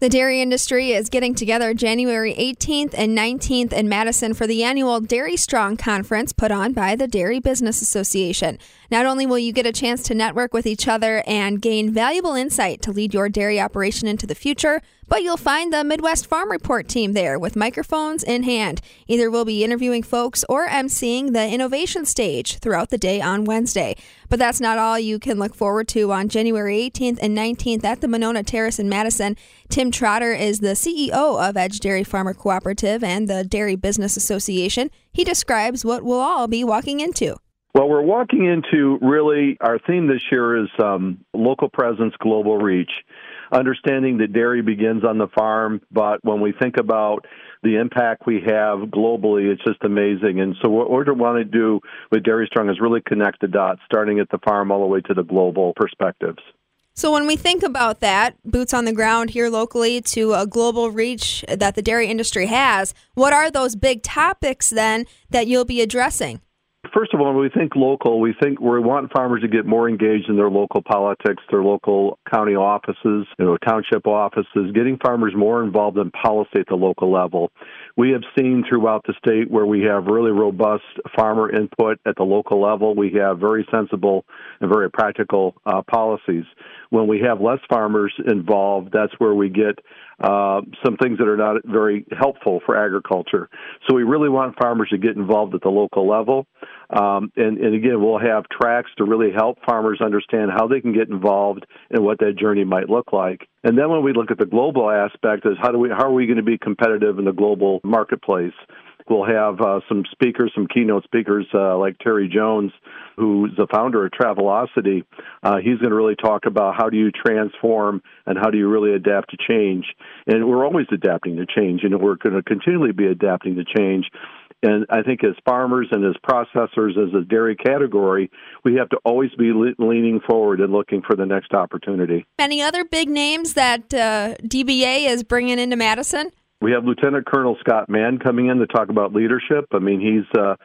The dairy industry is getting together January 18th and 19th in Madison for the annual Dairy Strong Conference put on by the Dairy Business Association. Not only will you get a chance to network with each other and gain valuable insight to lead your dairy operation into the future, but you'll find the Midwest Farm Report team there with microphones in hand. Either we'll be interviewing folks or emceeing the innovation stage throughout the day on Wednesday. But that's not all you can look forward to on January 18th and 19th at the Monona Terrace in Madison. Tim Trotter is the CEO of Edge Dairy Farmer Cooperative and the Dairy Business Association. He describes what we'll all be walking into. Well, we're walking into really our theme this year is um, local presence, global reach understanding that dairy begins on the farm, but when we think about the impact we have globally, it's just amazing. And so, what we want to do with Dairy Strong is really connect the dots, starting at the farm all the way to the global perspectives. So, when we think about that, boots on the ground here locally to a global reach that the dairy industry has, what are those big topics then that you'll be addressing? First of all, when we think local, we think we want farmers to get more engaged in their local politics, their local county offices, you know, township offices, getting farmers more involved in policy at the local level. We have seen throughout the state where we have really robust farmer input at the local level. We have very sensible and very practical uh, policies. When we have less farmers involved, that's where we get uh, some things that are not very helpful for agriculture. So we really want farmers to get involved at the local level. Um, and, and again, we'll have tracks to really help farmers understand how they can get involved and what that journey might look like. And then when we look at the global aspect, is how do we how are we going to be competitive in the global marketplace? We'll have uh, some speakers, some keynote speakers uh, like Terry Jones, who's the founder of Travelocity. Uh, he's going to really talk about how do you transform and how do you really adapt to change. And we're always adapting to change, and we're going to continually be adapting to change. And I think as farmers and as processors, as a dairy category, we have to always be le- leaning forward and looking for the next opportunity. Any other big names that uh, DBA is bringing into Madison? We have Lieutenant Colonel Scott Mann coming in to talk about leadership. I mean, he's uh,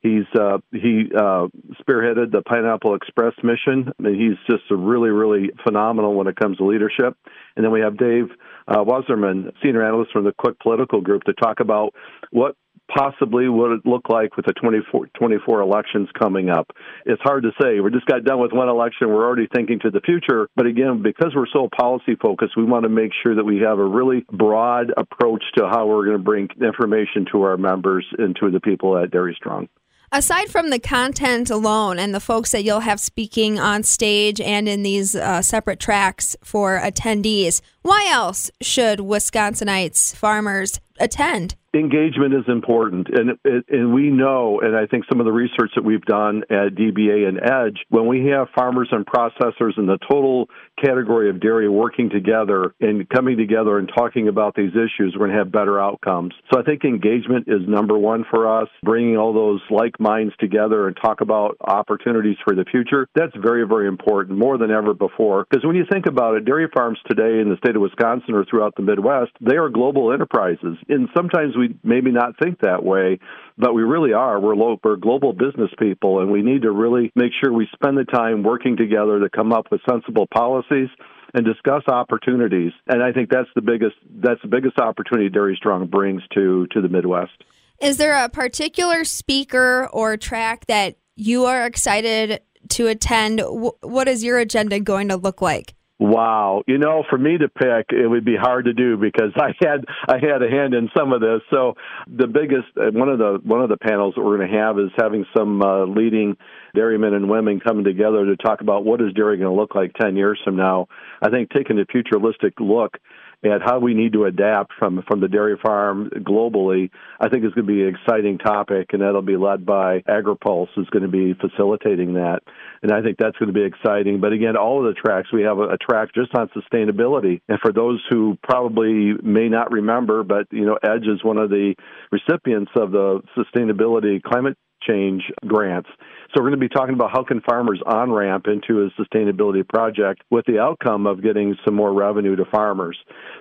he's uh, he uh, spearheaded the Pineapple Express mission. I mean, he's just a really really phenomenal when it comes to leadership. And then we have Dave uh, Wasserman, senior analyst from the Cook Political Group, to talk about what possibly what it look like with the 24, 24 elections coming up? It's hard to say. We just got done with one election. We're already thinking to the future. But again, because we're so policy focused, we want to make sure that we have a really broad approach to how we're going to bring information to our members and to the people at Dairy Strong. Aside from the content alone and the folks that you'll have speaking on stage and in these uh, separate tracks for attendees, why else should Wisconsinites, farmers attend? Engagement is important, and and we know, and I think some of the research that we've done at DBA and Edge, when we have farmers and processors in the total category of dairy working together and coming together and talking about these issues, we're going to have better outcomes. So I think engagement is number one for us. Bringing all those like minds together and talk about opportunities for the future, that's very very important, more than ever before. Because when you think about it, dairy farms today in the state of Wisconsin or throughout the Midwest, they are global enterprises, and sometimes we maybe not think that way, but we really are. We're, low, we're global business people, and we need to really make sure we spend the time working together to come up with sensible policies and discuss opportunities. And I think that's the biggest that's the biggest opportunity Dairy Strong brings to to the Midwest. Is there a particular speaker or track that you are excited to attend? What is your agenda going to look like? Wow, you know, for me to pick, it would be hard to do because I had I had a hand in some of this. So the biggest uh, one of the one of the panels that we're going to have is having some uh, leading dairymen and women coming together to talk about what is dairy going to look like ten years from now. I think taking a futuristic look at how we need to adapt from from the dairy farm globally, I think is going to be an exciting topic, and that'll be led by AgriPulse, is going to be facilitating that, and I think that's going to be exciting. But again, all of the tracks we have a, a track just on sustainability, and for those who probably may not remember, but you know, Edge is one of the recipients of the sustainability climate exchange grants. So we're going to be talking about how can farmers on ramp into a sustainability project with the outcome of getting some more revenue to farmers.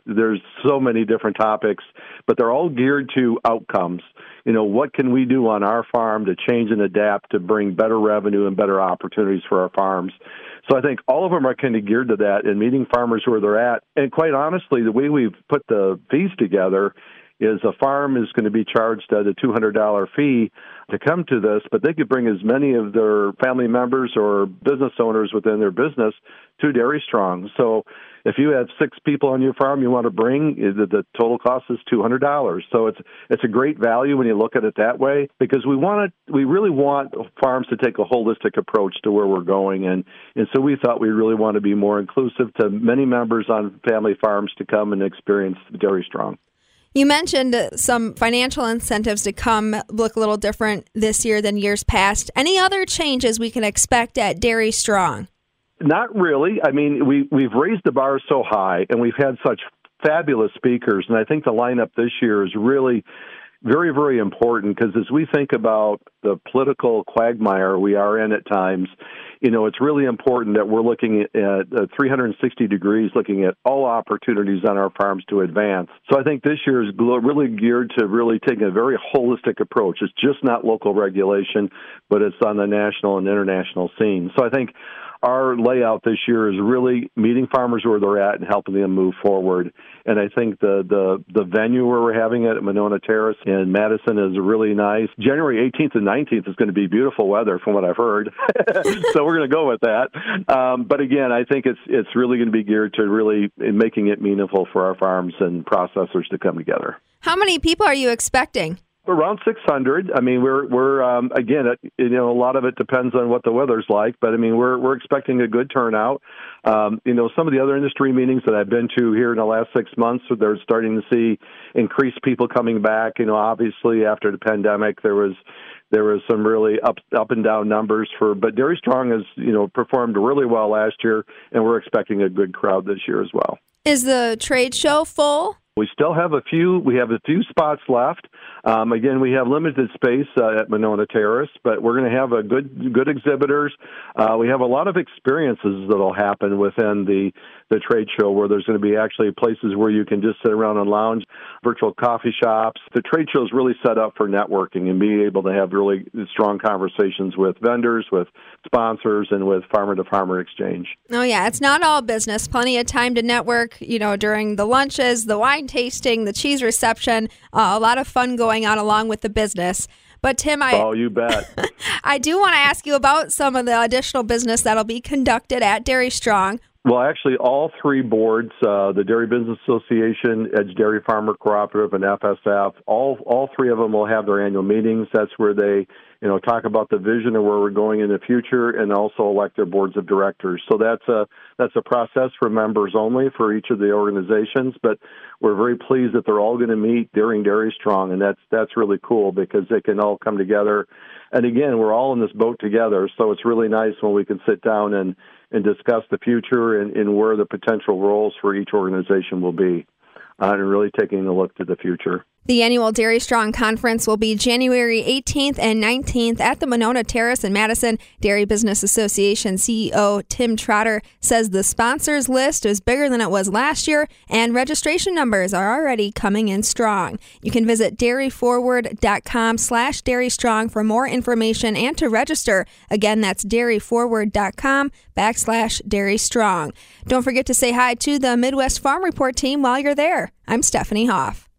There's so many different topics, but they're all geared to outcomes. You know, what can we do on our farm to change and adapt to bring better revenue and better opportunities for our farms? So I think all of them are kind of geared to that and meeting farmers where they're at. And quite honestly, the way we've put the fees together is a farm is going to be charged at a $200 fee to come to this, but they could bring as many of their family members or business owners within their business to Dairy Strong. So if you have six people on your farm you want to bring, eh, the, the total cost is $200. So it's it's a great value when you look at it that way because we want to we really want farms to take a holistic approach to where we're going and and so we thought we really want to be more inclusive to many members on family farms to come and experience Dairy Strong. You mentioned some financial incentives to come look a little different this year than years past. Any other changes we can expect at Dairy Strong? Not really. I mean, we we've raised the bar so high, and we've had such fabulous speakers, and I think the lineup this year is really very, very important because as we think about the political quagmire we are in at times, you know, it's really important that we're looking at uh, 360 degrees, looking at all opportunities on our farms to advance. So I think this year is really geared to really taking a very holistic approach. It's just not local regulation, but it's on the national and international scene. So I think our layout this year is really meeting farmers where they're at and helping them move forward. And I think the the the venue where we're having it at Monona Terrace in Madison is really nice. January 18th and 19th is going to be beautiful weather, from what I've heard. so we're going to go with that. Um, but again, I think it's it's really going to be geared to really making it meaningful for our farms and processors to come together. How many people are you expecting? Around 600. I mean, we're we're um, again, you know, a lot of it depends on what the weather's like, but I mean, we're we're expecting a good turnout. Um, you know, some of the other industry meetings that I've been to here in the last six months, they're starting to see increased people coming back. You know, obviously after the pandemic, there was there was some really up up and down numbers for, but Dairy Strong has you know performed really well last year, and we're expecting a good crowd this year as well. Is the trade show full? We still have a few. We have a few spots left. Um, again, we have limited space uh, at Monona Terrace, but we're going to have a good good exhibitors. Uh, we have a lot of experiences that'll happen within the the trade show where there's going to be actually places where you can just sit around and lounge, virtual coffee shops. The trade show is really set up for networking and being able to have really strong conversations with vendors, with sponsors, and with farmer to farmer exchange. Oh yeah, it's not all business. Plenty of time to network. You know, during the lunches, the wine tasting, the cheese reception. Uh, a lot of fun going on along with the business. But Tim, I oh, you bet. I do want to ask you about some of the additional business that'll be conducted at Dairy Strong. Well, actually, all three boards, uh, the Dairy Business Association, Edge Dairy Farmer Cooperative, and FSF, all all three of them will have their annual meetings. That's where they, you know, talk about the vision of where we're going in the future, and also elect their boards of directors. So that's a that's a process for members only for each of the organizations. But we're very pleased that they're all going to meet during Dairy Strong, and that's that's really cool because they can all come together. And again, we're all in this boat together, so it's really nice when we can sit down and and discuss the future and, and where the potential roles for each organization will be, uh, and really taking a look to the future. The annual Dairy Strong Conference will be January 18th and 19th at the Monona Terrace in Madison. Dairy Business Association CEO Tim Trotter says the sponsors list is bigger than it was last year, and registration numbers are already coming in strong. You can visit dairyforward.com slash dairystrong for more information and to register. Again, that's dairyforward.com backslash dairystrong. Don't forget to say hi to the Midwest Farm Report team while you're there. I'm Stephanie Hoff.